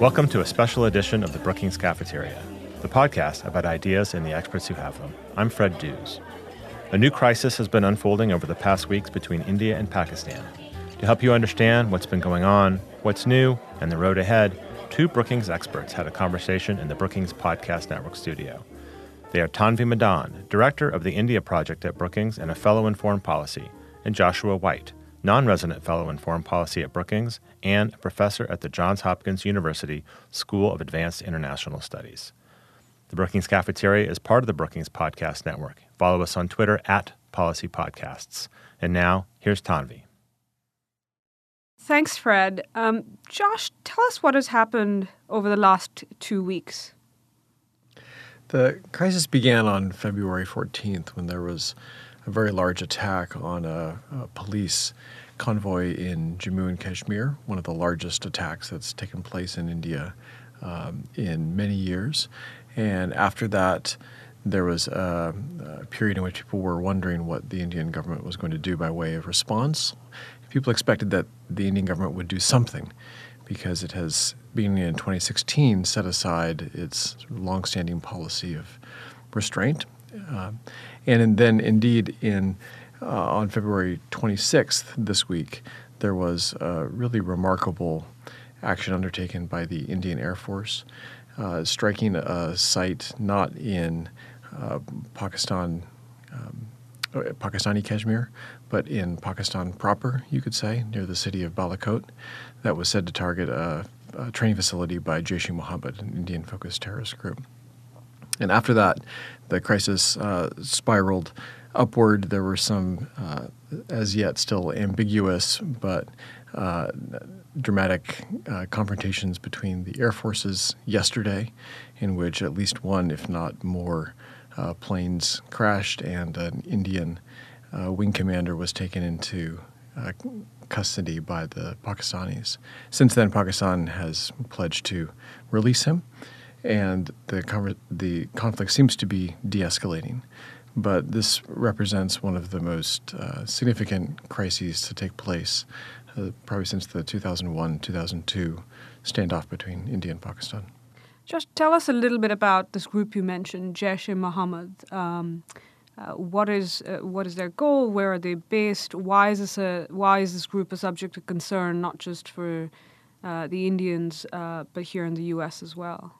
Welcome to a special edition of the Brookings Cafeteria, the podcast about ideas and the experts who have them. I'm Fred Dews. A new crisis has been unfolding over the past weeks between India and Pakistan. To help you understand what's been going on, what's new, and the road ahead, two Brookings experts had a conversation in the Brookings Podcast Network studio. They are Tanvi Madan, director of the India Project at Brookings and a fellow in foreign policy, and Joshua White, non resident fellow in foreign policy at Brookings and a professor at the Johns Hopkins University School of Advanced International Studies. The Brookings Cafeteria is part of the Brookings Podcast Network. Follow us on Twitter at Policy Podcasts. And now, here's Tanvi. Thanks, Fred. Um, Josh, tell us what has happened over the last two weeks. The crisis began on February 14th when there was a very large attack on a, a, police convoy in Jammu and Kashmir, one of the largest attacks that's taken place in India um, in many years. And after that, there was a, a, period in which people were wondering what the Indian government was going to do by way of response. People expected that the Indian government would do something because it has, beginning in 2016, set aside its longstanding policy of restraint. Uh, and then, indeed, in uh, on February 26th this week, there was a really remarkable action undertaken by the Indian Air Force, uh, striking a site not in uh, Pakistan. Um, Pakistani Kashmir, but in Pakistan proper, you could say, near the city of Balakot, that was said to target a, a training facility by Jaish e Mohammed, an Indian focused terrorist group. And after that, the crisis uh, spiraled upward. There were some, uh, as yet, still ambiguous but uh, dramatic uh, confrontations between the air forces yesterday, in which at least one, if not more, uh, planes crashed and an Indian uh, wing commander was taken into custody by the Pakistanis. Since then, Pakistan has pledged to release him and the the conflict seems to be de-escalating. But this represents one of the most uh, significant crises to take place, uh, probably since the 2001-2002 standoff between India and Pakistan. Just tell us a little bit about this group you mentioned, Jaish-e-Mohammed. Um, uh, what is uh, what is their goal? Where are they based? Why is this a why is this group a subject of concern, not just for uh, the Indians, uh, but here in the U.S. as well?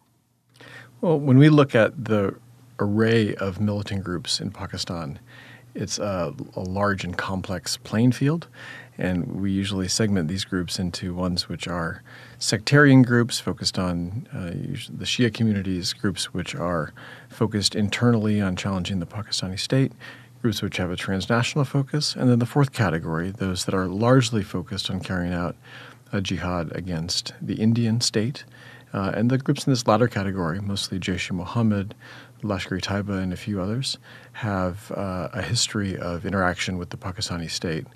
Well, when we look at the array of militant groups in Pakistan, it's a, a, large and complex playing field, and we usually segment these groups into ones which are sectarian groups focused on uh, the Shia communities, groups which are focused internally on challenging the Pakistani state, groups which have a transnational focus, and then the fourth category, those that are largely focused on carrying out a jihad against the Indian state uh, and the groups in this latter category, mostly Jaish-e-Mohammed, Lashkar-e-Taiba, and a few others, have uh, a history of interaction with the Pakistani state,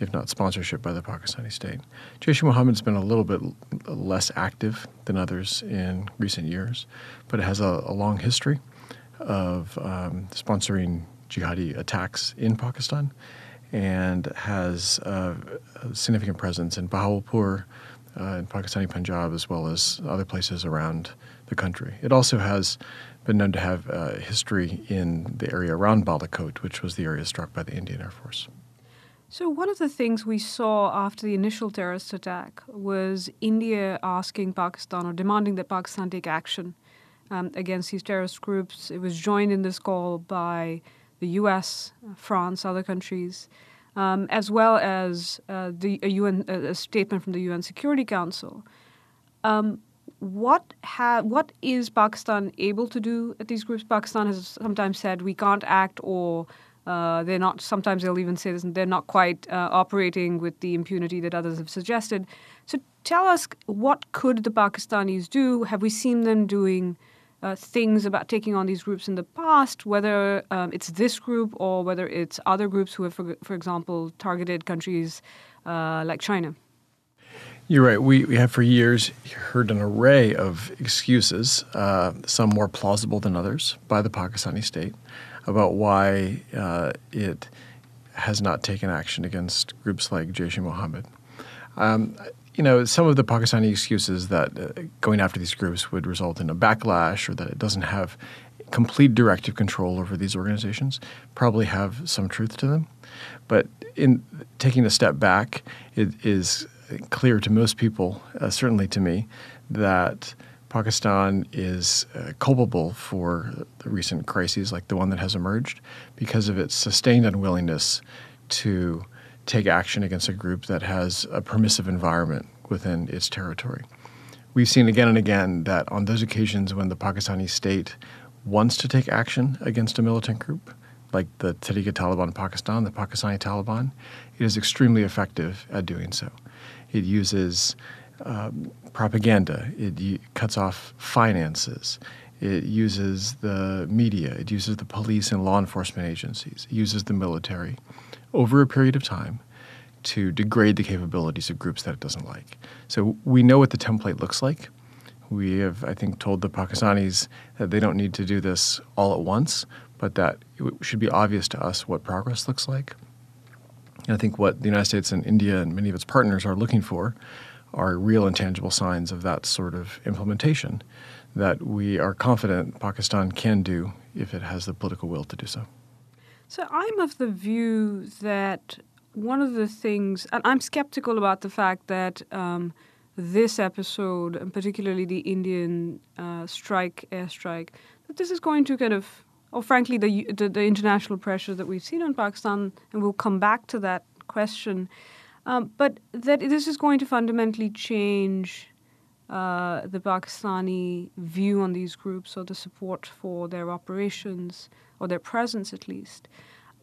if not sponsorship by the Pakistani state. Jaish-e-Mohammed's been a little bit less active than others in recent years, but it has a, a long history of um, sponsoring jihadi attacks in Pakistan and has a significant presence in Bahawalpur, uh, in Pakistani Punjab as well as other places around the country. It also has been known to have uh, history in the area around Balakot, which was the area struck by the Indian Air Force. So, one of the things we saw after the initial terrorist attack was India asking Pakistan or demanding that Pakistan take action um, against these terrorist groups. It was joined in this call by the US, France, other countries um, as well as uh, the a UN a statement from the UN Security Council. Um, what ha- what is Pakistan able to do at these groups? Pakistan has sometimes said we can't act, or uh, they're not. Sometimes they'll even say this, they're not quite uh, operating with the impunity that others have suggested. So tell us, what could the Pakistanis do? Have we seen them doing? Uh, things about taking on these groups in the past, whether um, it's this group or whether it's other groups who have, for, for example, targeted countries uh, like China. You're right. We, we have for years heard an array of excuses, uh, some more plausible than others, by the Pakistani state about why uh, it has not taken action against groups like Jaish e Mohammed. Um, you know, some of the Pakistani excuses that uh, going after these groups would result in a backlash or that it doesn't have complete directive control over these organizations probably have some truth to them. But in taking a step back, it is clear to most people, uh, certainly to me, that Pakistan is uh, culpable for the recent crises like the one that has emerged because of its sustained unwillingness to take action against a group that has a permissive environment within its territory. We've seen again and again that on those occasions when the Pakistani state wants to take action against a militant group, like the Tehrik-e-Taliban Pakistan, the Pakistani Taliban, it is extremely effective at doing so. It uses um, propaganda, it cuts off finances, it uses the media, it uses the police and law enforcement agencies, it uses the military over a period of time to degrade the capabilities of groups that it doesn't like. So we know what the template looks like. We have, I think, told the Pakistanis that they don't need to do this all at once, but that it should be obvious to us what progress looks like. And I think what the United States and India and many of its partners are looking for are real and tangible signs of that sort of implementation that we are confident Pakistan can do if it has the political will to do so. So I'm of the view that one of the things, and I'm skeptical about the fact that um, this episode, and particularly the Indian uh, strike, airstrike, that this is going to kind of, or frankly, the, the, the international pressure that we've seen on Pakistan, and we'll come back to that question, um, but that this is going to fundamentally change uh, the Pakistani view on these groups or the support for their operations or their presence at least.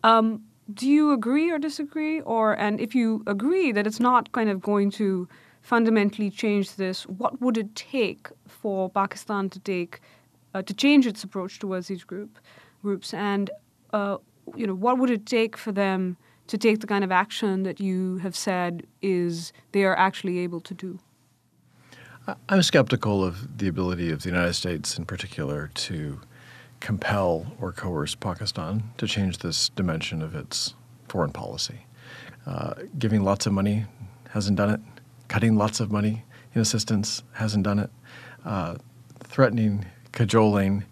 Um, do you agree or disagree? Or and if you agree that it's not kind of going to fundamentally change this, what would it take for Pakistan to take uh, to change its approach towards these group groups? And uh, you know, what would it take for them to take the kind of action that you have said is they are actually able to do? I'm skeptical of the ability of the United States, in particular, to compel or coerce Pakistan to change this dimension of its foreign policy. Uh, giving lots of money hasn't done it. Cutting lots of money in assistance hasn't done it. Uh, threatening, cajoling,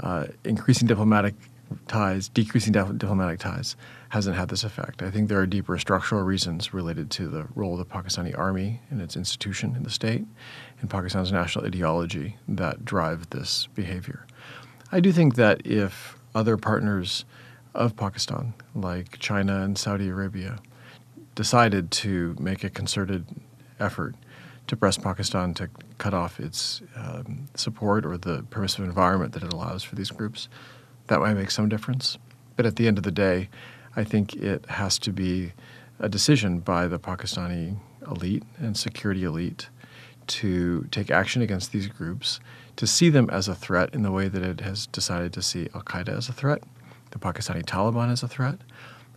uh, increasing diplomatic ties, decreasing diplomatic ties hasn't had this effect. I think there are deeper structural reasons related to the role of the Pakistani army and its institution in the state and Pakistan's national ideology that drive this behavior. I do think that if other partners of Pakistan, like China and Saudi Arabia, decided to make a concerted effort to press Pakistan to cut off its um, support or the permissive environment that it allows for these groups, that might make some difference. But at the end of the day, I think it has to be a decision by the Pakistani elite and security elite to take action against these groups to see them as a threat in the way that it has decided to see Al Qaeda as a threat, the Pakistani Taliban as a threat,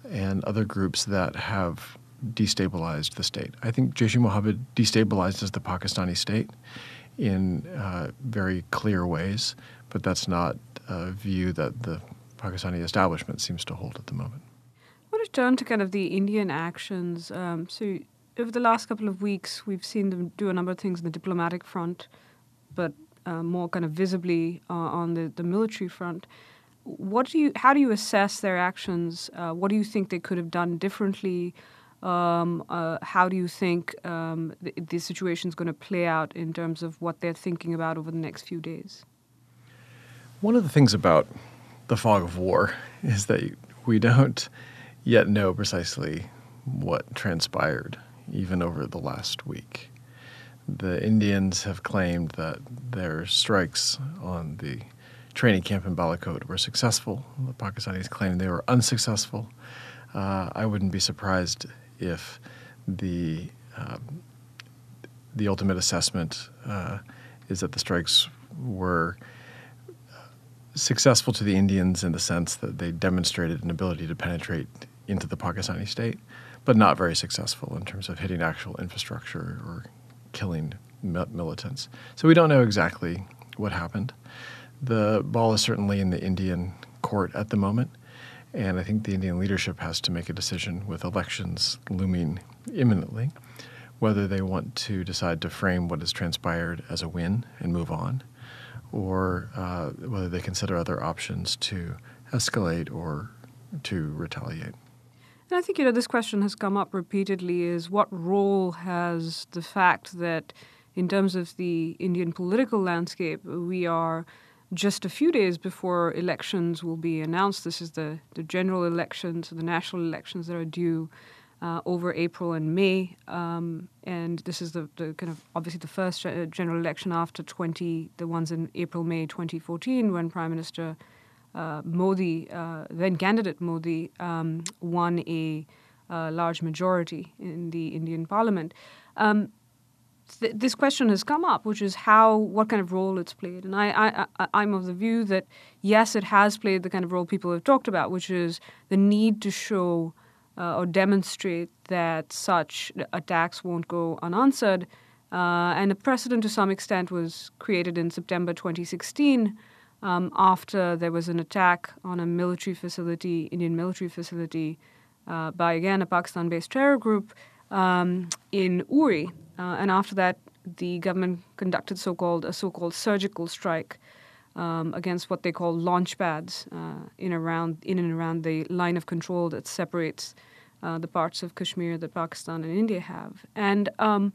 and other groups that have destabilized the state. I think Jaish Mohammed destabilizes the Pakistani state in uh, very clear ways, but that's not a view that the Pakistani establishment seems to hold at the moment. I want to turn to kind of the Indian actions. Um, so, over the last couple of weeks, we've seen them do a number of things on the diplomatic front, but uh, more kind of visibly uh, on the, the military front. What do you? How do you assess their actions? Uh, what do you think they could have done differently? Um, uh, how do you think um, the, the situation is going to play out in terms of what they're thinking about over the next few days? One of the things about the fog of war is that we don't yet know precisely what transpired, even over the last week the Indians have claimed that their strikes on the training camp in Balakot were successful. The Pakistanis claim they were unsuccessful. Uh, I wouldn't be surprised if the um, the ultimate assessment uh, is that the strikes were successful to the Indians in the sense that they demonstrated an ability to penetrate into the Pakistani state, but not very successful in terms of hitting actual infrastructure or killing militants. So we don't know exactly what happened. The ball is certainly in the Indian court at the moment, and I think the Indian leadership has to make a decision with elections looming imminently whether they want to decide to frame what has transpired as a win and move on, or uh, whether they consider other options to escalate or to retaliate. And I think you know this question has come up repeatedly: is what role has the fact that, in terms of the Indian political landscape, we are just a few days before elections will be announced. This is the, the general elections, the national elections that are due uh, over April and May. Um, and this is the, the, kind of obviously the first general election after 20, the ones in April, May 2014, when Prime Minister uh, Modi, uh, then candidate Modi, um, won a uh, large majority in the Indian parliament. Um, th- this question has come up, which is how, what kind of role it's played. And I, I, I, am of the view that yes, it has played the kind of role people have talked about, which is the need to show uh, or demonstrate that such attacks won't go unanswered. Uh, and a precedent to some extent was created in September 2016 um, after there was an attack on a military facility, Indian military facility, uh, by again a Pakistan based terror group um, in Uri. Uh, and after that, the government conducted so-called a so-called surgical strike um, against what they call launch pads uh, in around in and around the line of control that separates uh, the parts of Kashmir that Pakistan and India have. And um,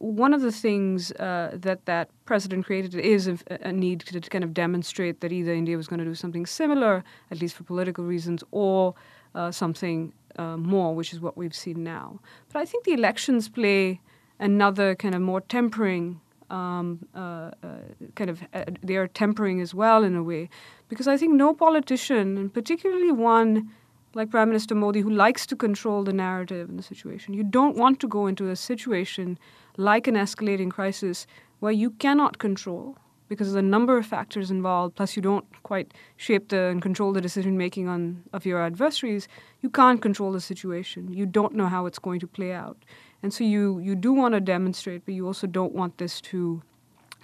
one of the things uh, that that president created is a, a, need to kind of demonstrate that either India was going to do something similar, at least for political reasons, or uh, something uh, more, which is what we've seen now. But I think the elections play another kind of more tempering um, uh, uh, kind of uh, they are tempering as well in a way, because I think no politician, and particularly one like Prime Minister Modi, who likes to control the narrative and the situation, you don't want to go into a situation like an escalating crisis where you cannot control because there's a number of factors involved plus you don't quite shape the and control the decision making on of your adversaries you can't control the situation. You don't know how it's going to play out. And so you, you do want to demonstrate, but you also don't want this to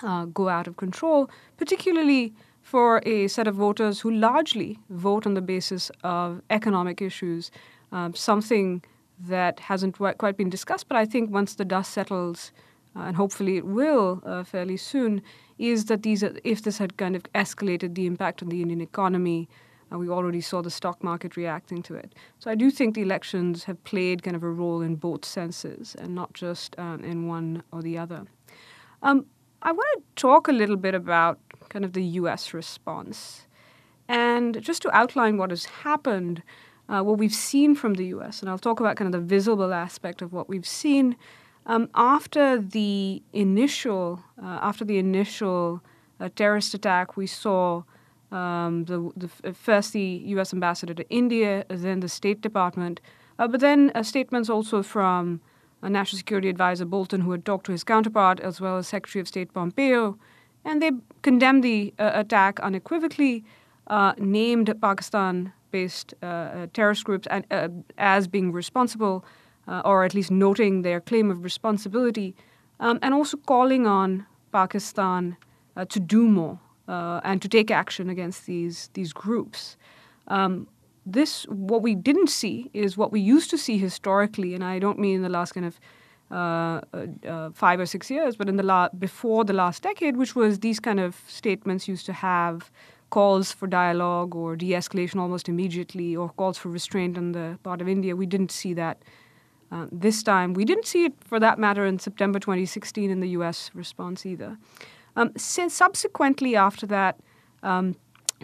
uh, go out of control, particularly for a set of voters who largely vote on the basis of economic issues, um, something that hasn't quite been discussed, but I think once the dust settles, uh, and hopefully it will uh, fairly soon, is that these, if this had kind of escalated the impact on the Indian economy, and we already saw the stock market reacting to it. So I do think the elections have played kind of a role in both senses and not just um, in one or the other. Um, I want to talk a little bit about kind of the US response. And just to outline what has happened, uh, what we've seen from the US, and I'll talk about kind of the visible aspect of what we've seen. Um, after the initial, uh, after the initial uh, terrorist attack, we saw um, the, the, first the U.S. ambassador to India, then the State Department, uh, but then uh, statements also from National Security Advisor Bolton, who had talked to his counterpart, as well as Secretary of State Pompeo, and they condemned the uh, attack unequivocally, uh, named Pakistan-based uh, uh, terrorist groups and, as being responsible, or at least noting their claim of responsibility, um, and also calling on Pakistan to do more uh, and to take action against these these groups. Um, this what we didn't see is what we used to see historically, and I don't mean in the last kind of uh, uh, uh five or six years, but in the la- before the last decade, which was these kind of statements used to have calls for dialogue or de-escalation almost immediately, or calls for restraint on the part of India. We didn't see that. Uh, this time, we didn't see it for that matter in September 2016 in the U.S. response either. Um, since subsequently after that, um,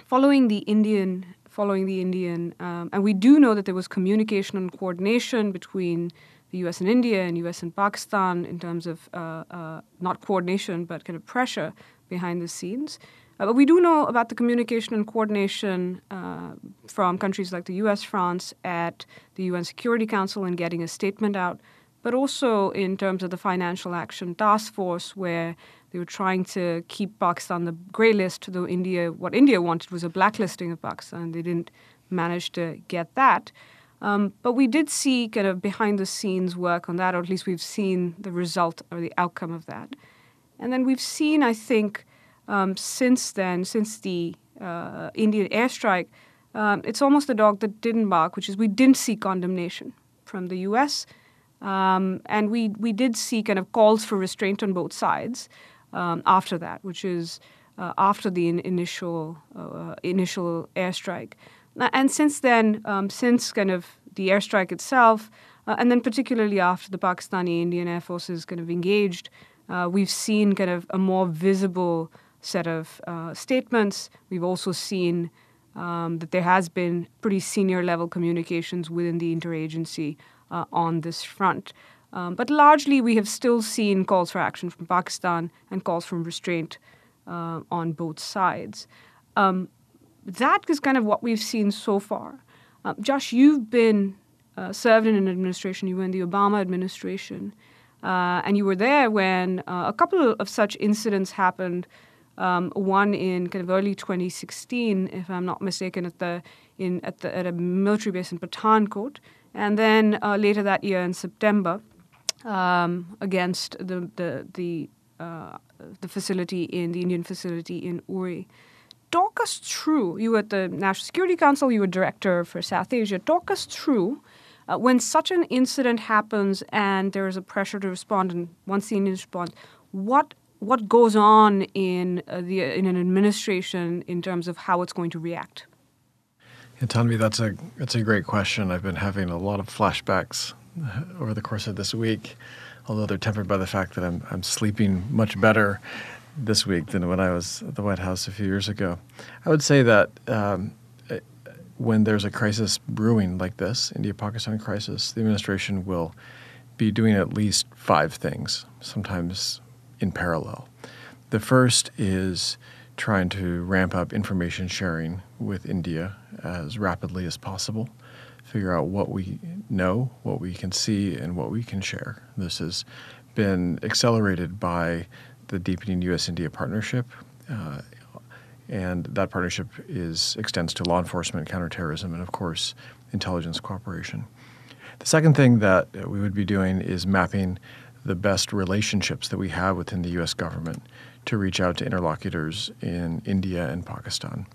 following the Indian, following the Indian, um, and we do know that there was communication and coordination between the U.S. and India and U.S. and Pakistan in terms of uh, uh, not coordination but kind of pressure behind the scenes. Uh, but we do know about the communication and coordination uh, from countries like the U.S., France, at the UN Security Council in getting a statement out, but also in terms of the Financial Action Task Force, where they were trying to keep Pakistan the grey list, though India, what India wanted was a blacklisting of Pakistan. They didn't manage to get that. Um, but we did see kind of behind the scenes work on that, or at least we've seen the result or the outcome of that. And then we've seen, I think, um, since then, since the uh, Indian airstrike, um, it's almost the dog that didn't bark, which is we didn't see condemnation from the US Um, and we, we did see kind of calls for restraint on both sides um, after that, which is uh, after the in- initial, uh, initial airstrike. And since then, um, since kind of the airstrike itself, uh, and then particularly after the Pakistani Indian Air Forces kind of engaged, uh, we've seen kind of a more visible set of uh, statements. We've also seen um, that there has been pretty senior level communications within the interagency uh, on this front. Um, but largely, we have still seen calls for action from Pakistan and calls for restraint uh, on both sides. Um, that is kind of what we've seen so far. Uh, Josh, you've been uh, served in an administration. You were in the Obama administration, uh, and you were there when a couple of such incidents happened. Um, one in kind of early 2016, if I'm not mistaken, at the in at the at a military base in Pathankot, and then uh, later that year in September, um, against the the the uh, the facility in the Indian facility in Uri. Talk us through. You were at the National Security Council. You were director for South Asia. Talk us through uh, when such an incident happens and there is a pressure to respond, and once the Indians respond, what what goes on in uh, the in an administration in terms of how it's going to react? Yeah, Tanvi, that's a that's a great question. I've been having a lot of flashbacks uh, over the course of this week, although they're tempered by the fact that I'm I'm sleeping much better this week than when I was at the White House a few years ago. I would say that um, when there's a crisis brewing like this, India-Pakistan crisis, the administration will be doing at least five things, sometimes in parallel. The first is trying to ramp up information sharing with India as rapidly as possible, figure out what we know, what we can see, and what we can share. This has been accelerated by the deepening U.S. India partnership. Uh, and that partnership is extends to law enforcement, counterterrorism, and of course, intelligence cooperation. The second thing that we would be doing is mapping the best relationships that we have within the U.S. government to reach out to interlocutors in India and Pakistan.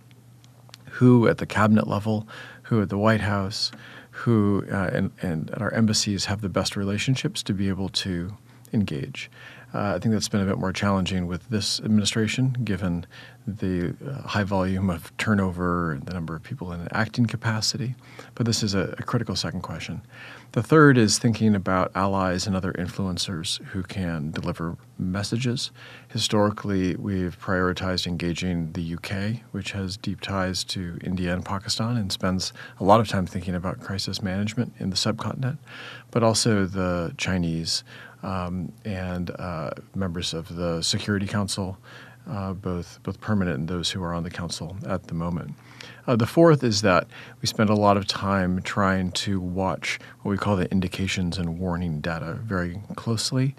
Who at the cabinet level, who at the White House, who uh, and, and at our embassies have the best relationships to be able to engage. Uh, I think that's been a bit more challenging with this administration, given the uh, high volume of turnover and the number of people in an acting capacity. But this is a, a, critical second question. The third is thinking about allies and other influencers who can deliver messages. Historically, we've prioritized engaging the UK, which has deep ties to India and Pakistan and spends a lot of time thinking about crisis management in the subcontinent, but also the Chinese um, and uh, members of the Security Council, uh, both both permanent and those who are on the council at the moment. Uh, the fourth is that we spend a lot of time trying to watch what we call the indications and warning data very closely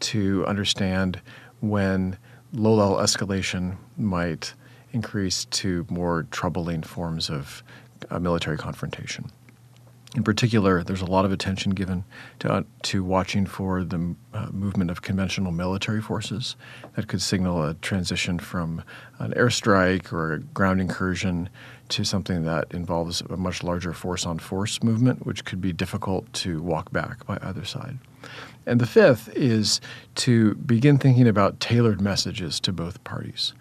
to understand when low level escalation might increase to more troubling forms of uh, military confrontation. In particular, there's a lot of attention given to, uh, to watching for the uh, movement of conventional military forces that could signal a transition from an airstrike or a ground incursion to something that involves a much larger force on force movement, which could be difficult to walk back by either side. And the fifth is to begin thinking about tailored messages to both parties.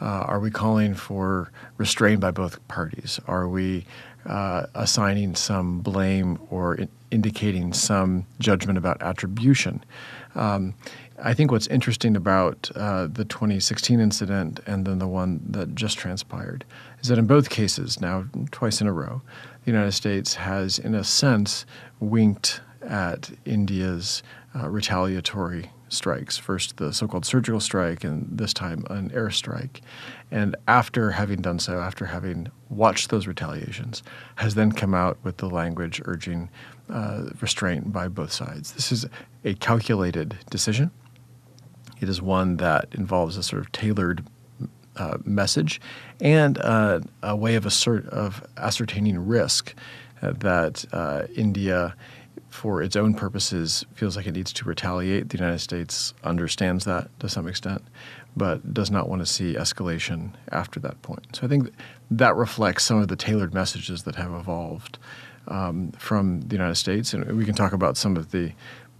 Uh, are we calling for restraint by both parties? Are we uh, assigning some blame or in- indicating some judgment about attribution. Um, I think what's interesting about uh, the 2016 incident and then the one that just transpired is that in both cases, now twice in a row, the United States has, in a sense, winked at India's uh, retaliatory strikes. First, the so called surgical strike, and this time, an airstrike. And after having done so, after having watched those retaliations, has then come out with the language urging uh, restraint by both sides. This is a calculated decision. It is one that involves a sort of tailored uh, message and uh, a way of, assert, of ascertaining risk uh, that uh, India for its own purposes, feels like it needs to retaliate. The United States understands that to some extent, but does not want to see escalation after that point. So I think that reflects some of the tailored messages that have evolved um, from the United States. And we can talk about some of the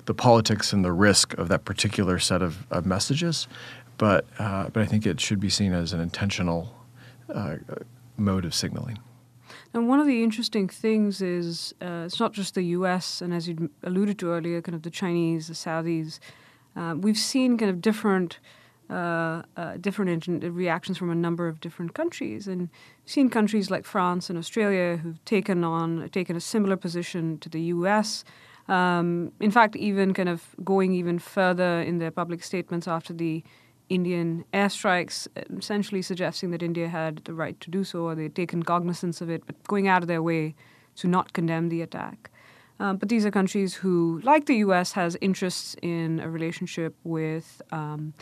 the politics and the risk of that particular set of, of messages, but uh, but I think it should be seen as an intentional uh, mode of signaling. And one of the interesting things is uh, it's not just the U.S. and as you alluded to earlier, kind of the Chinese, the Saudis. Uh, we've seen kind of different. Uh, uh different reactions from a number of different countries, and seen countries like France and Australia who've taken on taken a similar position to the U.S. Um, in fact, even kind of going even further in their public statements after the Indian airstrikes, essentially suggesting that India had the right to do so, or they'd taken cognizance of it, but going out of their way to not condemn the attack. Um, but these are countries who, like the U.S., has interests in a relationship with um,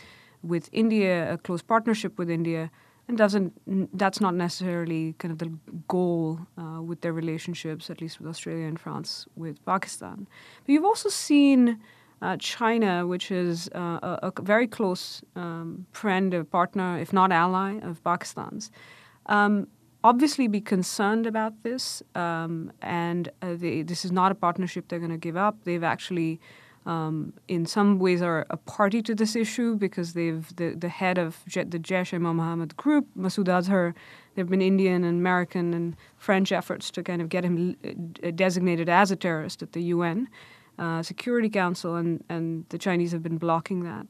with India, a close partnership with India, and doesn't. That's not necessarily kind of the goal uh, with their relationships, at least with Australia and France, with Pakistan. But you've also seen uh, China, which is uh, a, a, very close um, friend or partner, if not ally, of Pakistan's, um, obviously be concerned about this. Um, and uh, they, this is not a partnership they're going to give up. They've actually, um, in some ways, are a party to this issue because they've the, the head of Je- the Jaish-e-Mohammed group, Masood Azhar. There have been Indian and American and French efforts to kind of get him uh, designated as a terrorist at the UN uh, Security Council, and, and the Chinese have been blocking that.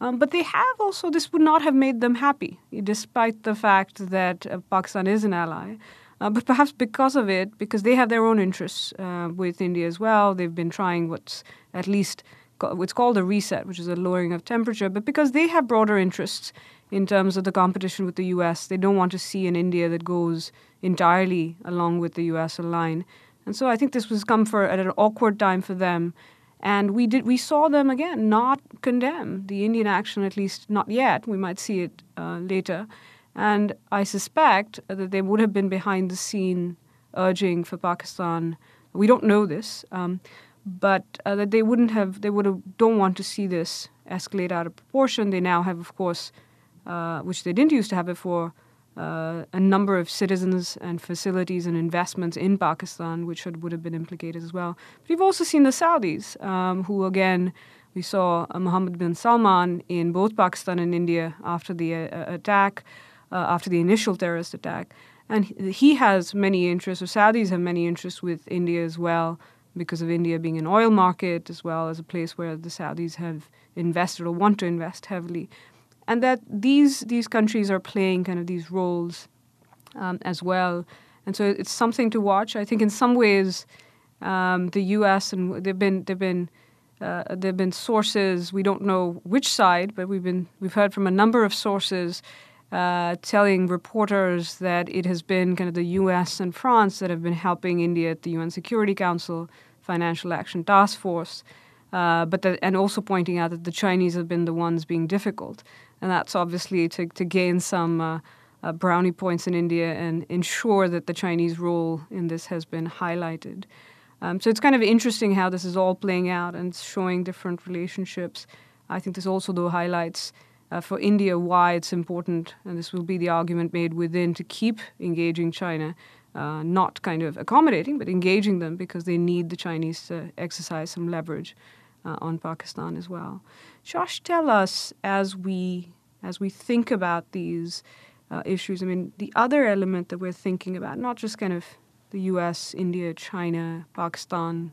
Um, but they have also, this would not have made them happy, despite the fact that uh, Pakistan is an ally. Uh, but perhaps because of it, because they have their own interests uh, with India as well, they've been trying what's at least what's called a reset, which is a lowering of temperature. But because they have broader interests in terms of the competition with the U.S., they don't want to see an India that goes entirely along with the U.S. line. And so I think this was come for at an awkward time for them. And we did we saw them again not condemn the Indian action, at least not yet. We might see it uh, later. And I suspect that they would have been behind the scene urging for Pakistan. We don't know this, um, but uh, that they wouldn't have. They would have don't want to see this escalate out of proportion. They now have, of course, uh, which they didn't used to have before, uh, a number of citizens and facilities and investments in Pakistan, which would, would have been implicated as well. But you've also seen the Saudis, um, who again, we saw uh, Mohammed bin Salman in both Pakistan and India after the uh, attack, uh, after the initial terrorist attack. And he has many interests, or Saudis have many interests with India as well, because of India being an oil market, as well as a place where the Saudis have invested or want to invest heavily and that these these countries are playing kind of these roles um, as well. And so it's something to watch. I think in some ways, um, the U.S. and they've been they've been uh, there've been sources we don't know which side, but we've been we've heard from a number of sources uh, telling reporters that it has been kind of the U.S. and France that have been helping India at the UN Security Council Financial Action Task Force, uh, but and also pointing out that the Chinese have been the ones being difficult and that's obviously to, to gain some uh, uh, brownie points in India and ensure that the Chinese role in this has been highlighted. Um, so it's kind of interesting how this is all playing out and showing different relationships. I think this also, though, highlights uh, for India why it's important, and this will be the argument made within to keep engaging China, uh, not kind of accommodating, but engaging them because they need the Chinese to exercise some leverage uh, on Pakistan as well. Josh, tell us as we as we think about these uh, issues. I mean, the other element that we're thinking about, not just kind of the U.S., India, China, Pakistan,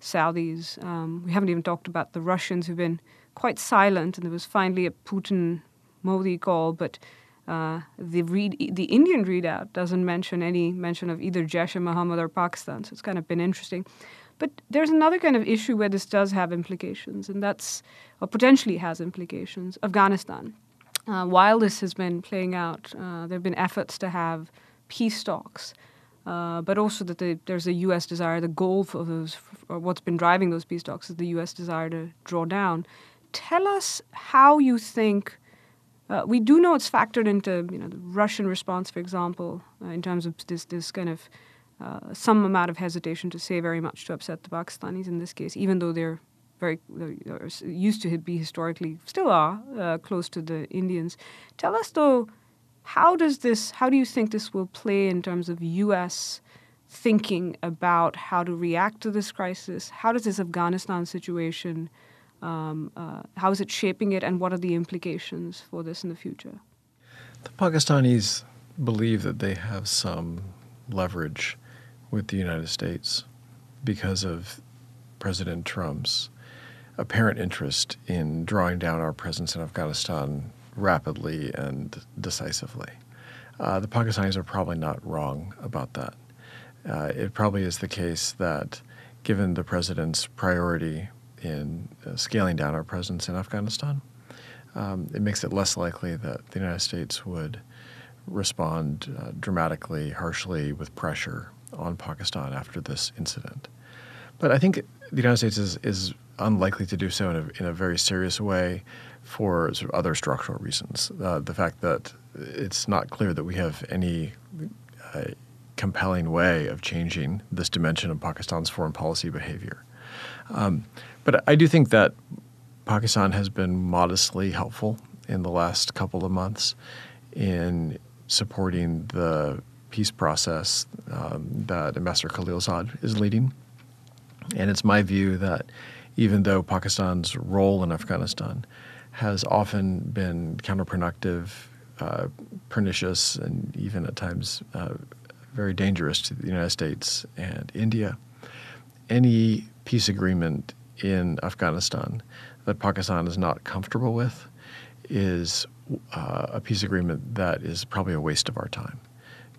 Saudis. Um, we haven't even talked about the Russians who've been quite silent, and there was finally a Putin Modi call, but uh, the read, the Indian readout doesn't mention any mention of either Jaish-e-Mohammed or Pakistan. So it's kind of been interesting. But there's another kind of issue where this does have implications, and that's, or potentially has implications, Afghanistan. Uh, while this has been playing out, uh, there have been efforts to have peace talks, uh, but also that the, there's a U.S. desire, the goal for those, or what's been driving those peace talks is the U.S. desire to draw down. Tell us how you think. Uh, we do know it's factored into you know the Russian response, for example, uh, in terms of this this kind of uh, some amount of hesitation to say very much to upset the Pakistanis in this case, even though they're very they're used to be historically, still are uh, close to the Indians. Tell us though, how does this? How do you think this will play in terms of U.S. thinking about how to react to this crisis? How does this Afghanistan situation, um, uh, how is it shaping it, and what are the implications for this in the future? The Pakistanis believe that they have some leverage with the United States because of President Trump's apparent interest in drawing down our presence in Afghanistan rapidly and decisively. Uh, the Pakistanis are probably not wrong about that. Uh, it probably is the case that, given the president's priority in uh, scaling down our presence in Afghanistan, um, it makes it less likely that the United States would respond uh, dramatically, harshly, with pressure on Pakistan after this incident. But I think the United States is, is unlikely to do so in a, in a very serious way for sort of other structural reasons. Uh, the fact that it's not clear that we have any uh, compelling way of changing this dimension of Pakistan's foreign policy behavior. Um, but I do think that Pakistan has been modestly helpful in the last couple of months in supporting the peace process um, that Ambassador Khalilzad is leading. And it's my view that even though Pakistan's role in Afghanistan has often been counterproductive, uh, pernicious, and even at times uh, very dangerous to the United States and India, any peace agreement in Afghanistan that Pakistan is not comfortable with is uh, a peace agreement that is probably a waste of our time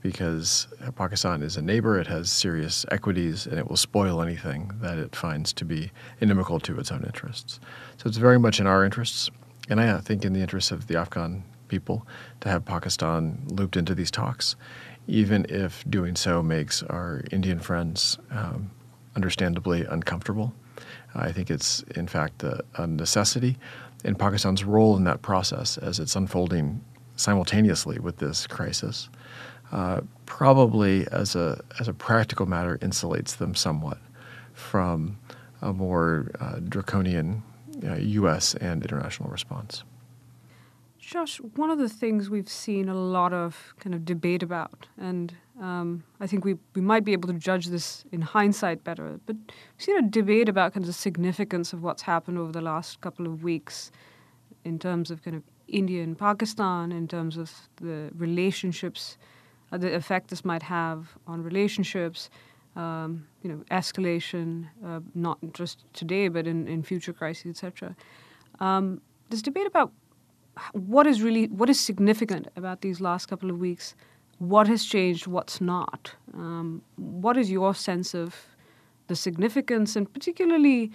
because Pakistan is a neighbor, it has serious equities, and it will spoil anything that it finds to be inimical to its own interests. So it's very much in our interests, and I think in the interests of the Afghan people, to have Pakistan looped into these talks, even if doing so makes our Indian friends um, understandably uncomfortable. I think it's, in fact, a, a necessity. And Pakistan's role in that process as it's unfolding simultaneously with this crisis uh, probably, as a, as a practical matter, insulates them somewhat from a more uh, draconian uh, U.S. and international response. Josh, one of the things we've seen a lot of kind of debate about, and um, I think we, we might be able to judge this in hindsight better, but we've seen a debate about kind of the significance of what's happened over the last couple of weeks in terms of kind of India and Pakistan, in terms of the relationships, uh, the effect this might have on relationships, um, you know, escalation, uh, not just today, but in, in future crises, etc. Um, this debate about what is really what is significant about these last couple of weeks what has changed what's not um, what is your sense of the significance and particularly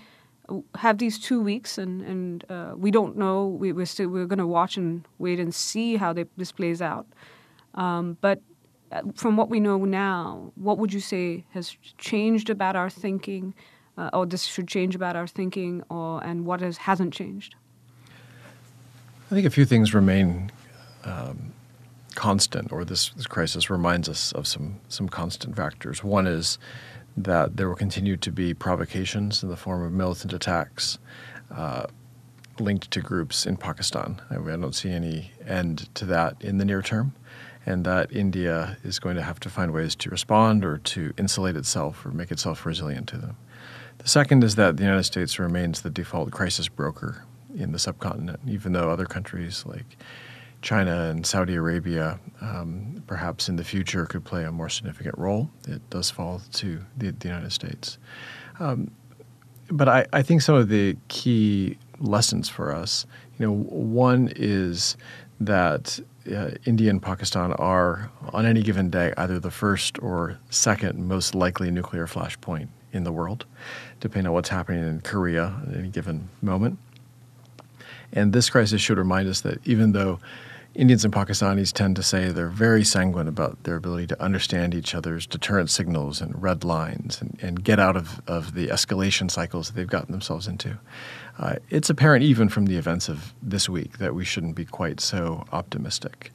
have these two weeks and and uh, we don't know we, we're still we're going to watch and wait and see how they, this plays out um, but from what we know now what would you say has changed about our thinking uh, or this should change about our thinking or and what has hasn't changed I think a few things remain um, constant, or this, this crisis reminds us of some some constant factors. One is that there will continue to be provocations in the form of militant attacks uh, linked to groups in Pakistan. I, I don't see any end to that in the near term, and that India is going to have to find ways to respond or to insulate itself or make itself resilient to them. The second is that the United States remains the default crisis broker in the subcontinent, even though other countries like China and Saudi Arabia um, perhaps in the future could play a more significant role. It does fall to the, the United States. Um, but I, I, think some of the key lessons for us, you know, one is that uh, India and Pakistan are, on any given day, either the first or second most likely nuclear flashpoint in the world, depending on what's happening in Korea at any given moment. And this crisis should remind us that even though Indians and Pakistanis tend to say they're very sanguine about their ability to understand each other's deterrent signals and red lines and, and get out of, of the escalation cycles that they've gotten themselves into. Uh, it's apparent even from the events of this week that we shouldn't be quite so optimistic.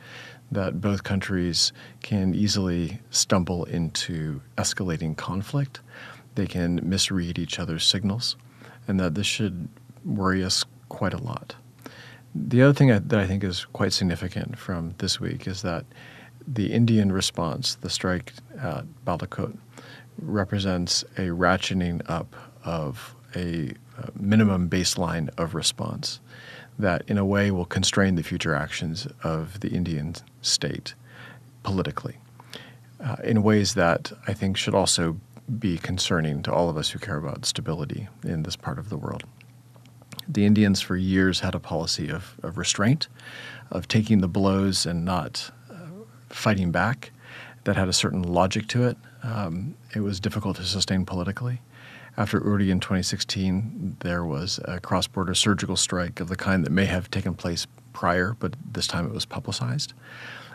That both countries can easily stumble into escalating conflict, they can misread each other's signals, and that this should worry us quite a lot. The other thing that I think is quite significant from this week is that the Indian response, the strike at Balakot, represents a ratcheting up of a minimum baseline of response that, in a way, will constrain the future actions of the Indian state politically uh, in ways that I think should also be concerning to all of us who care about stability in this part of the world. The Indians, for years, had a policy of, of restraint, of taking the blows and not uh, fighting back, that had a certain logic to it. Um, it was difficult to sustain politically. After Uri in 2016, there was a cross border surgical strike of the kind that may have taken place prior, but this time it was publicized.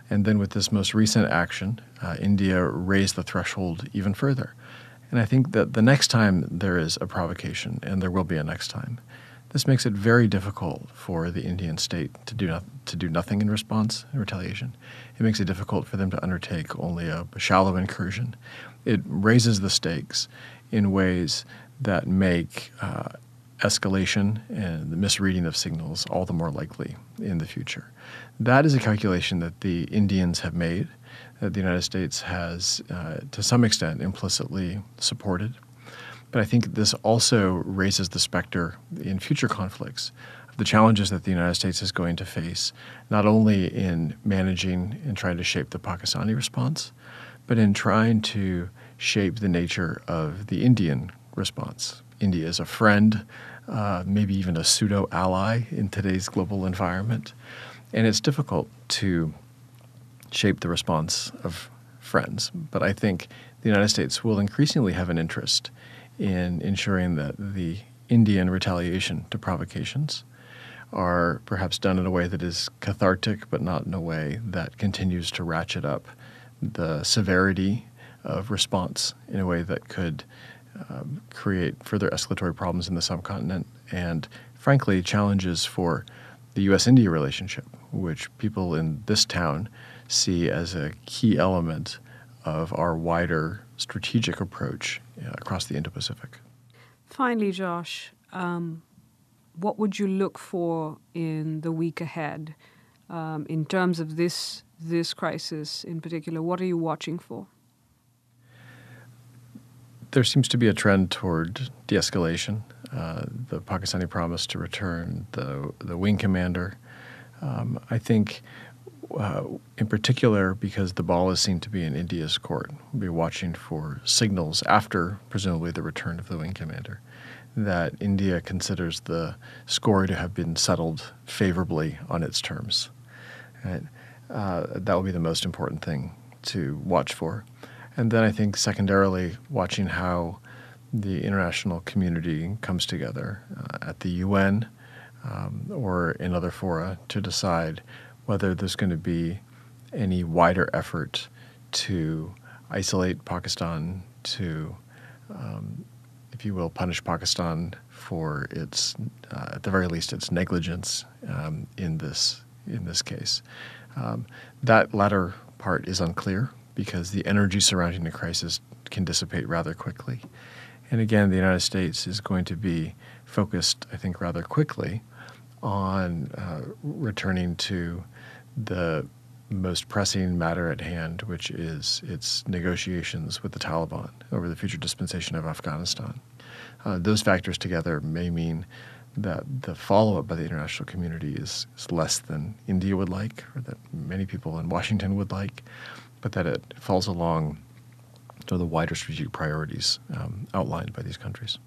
And then with this most recent action, uh, India raised the threshold even further. And I think that the next time there is a provocation, and there will be a next time, this makes it very difficult for the Indian state to do, no- to do nothing in response in retaliation. It makes it difficult for them to undertake only a, a shallow incursion. It raises the stakes in ways that make uh, escalation and the misreading of signals all the more likely in the future. That is a calculation that the Indians have made, that the United States has, uh, to some extent, implicitly supported. But I think this also raises the specter in future conflicts of the challenges that the United States is going to face, not only in managing and trying to shape the Pakistani response, but in trying to shape the nature of the Indian response. India is a friend, uh, maybe even a pseudo ally in today's global environment. And it's difficult to shape the response of friends. But I think the United States will increasingly have an interest in ensuring that the Indian retaliation to provocations are perhaps done in a way that is cathartic, but not in a way that continues to ratchet up the severity of response in a way that could um, create further escalatory problems in the subcontinent and, frankly, challenges for the U.S. India relationship, which people in this town see as a key element of our wider strategic approach uh, across the Indo Pacific. Finally, Josh, um, what would you look for in the week ahead um, in terms of this this crisis in particular? What are you watching for? There seems to be a trend toward de-escalation. Uh, the Pakistani promise to return the the wing commander. Um, I think, uh, in particular, because the ball is seen to be in India's court, we'll be watching for signals after, presumably, the return of the wing commander, that India considers the score to have been settled favorably on its terms. Right? Uh, that will be the most important thing to watch for. And then I think secondarily, watching how the international community comes together uh, at the UN um, or in other fora to decide whether there's going to be any wider effort to isolate Pakistan, to, um, if you will, punish Pakistan for its, uh, at the very least, its negligence um, in this in this case. Um, that latter part is unclear because the energy surrounding the crisis can dissipate rather quickly. And again, the United States is going to be focused, I think, rather quickly on uh, returning to the most pressing matter at hand, which is its negotiations with the Taliban over the future dispensation of Afghanistan. Uh, those factors together may mean that the follow up by the international community is, is less than India would like, or that many people in Washington would like, but that it falls along to the wider strategic priorities um, outlined by these countries.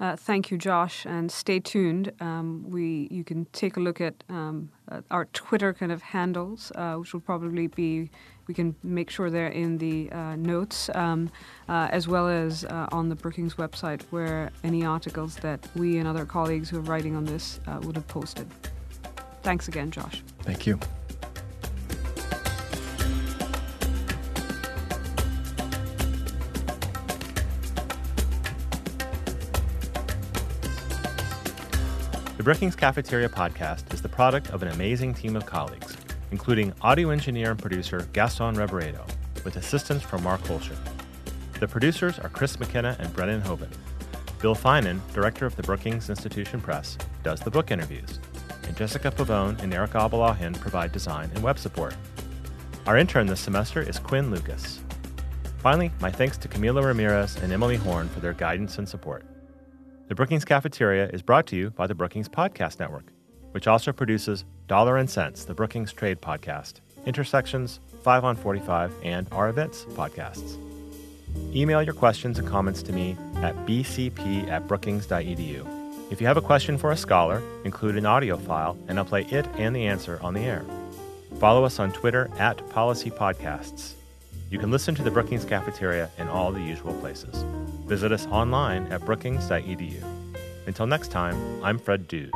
Uh, thank you, Josh, and stay tuned. Um, we you can take a look at, um, at our Twitter kind of handles, uh, which will probably be we can make sure they're in the uh, notes, um, uh, as well as uh, on the Brookings website, where any articles that we and other colleagues who are writing on this uh, would have posted. Thanks again, Josh. Thank you. The Brookings Cafeteria podcast is the product of an amazing team of colleagues, including audio engineer and producer Gaston Reboredo, with assistance from Mark Hoelscher. The producers are Chris McKenna and Brennan Hoban. Bill Finan, director of the Brookings Institution Press, does the book interviews, and Jessica Pavone and Eric Abalahin provide design and web support. Our intern this semester is Quinn Lucas. Finally, my thanks to Camila Ramirez and Emily Horn for their guidance and support. The Brookings Cafeteria is brought to you by the Brookings Podcast Network, which also produces Dollar and Sense, the Brookings Trade Podcast, Intersections, 5 on 45, and our events podcasts. Email your questions and comments to me at bcp at brookings.edu. If you have a question for a scholar, include an audio file, and I'll play it and the answer on the air. Follow us on Twitter at Policy Podcasts. You can listen to the Brookings Cafeteria in all the usual places. Visit us online at brookings.edu. Until next time, I'm Fred Dews.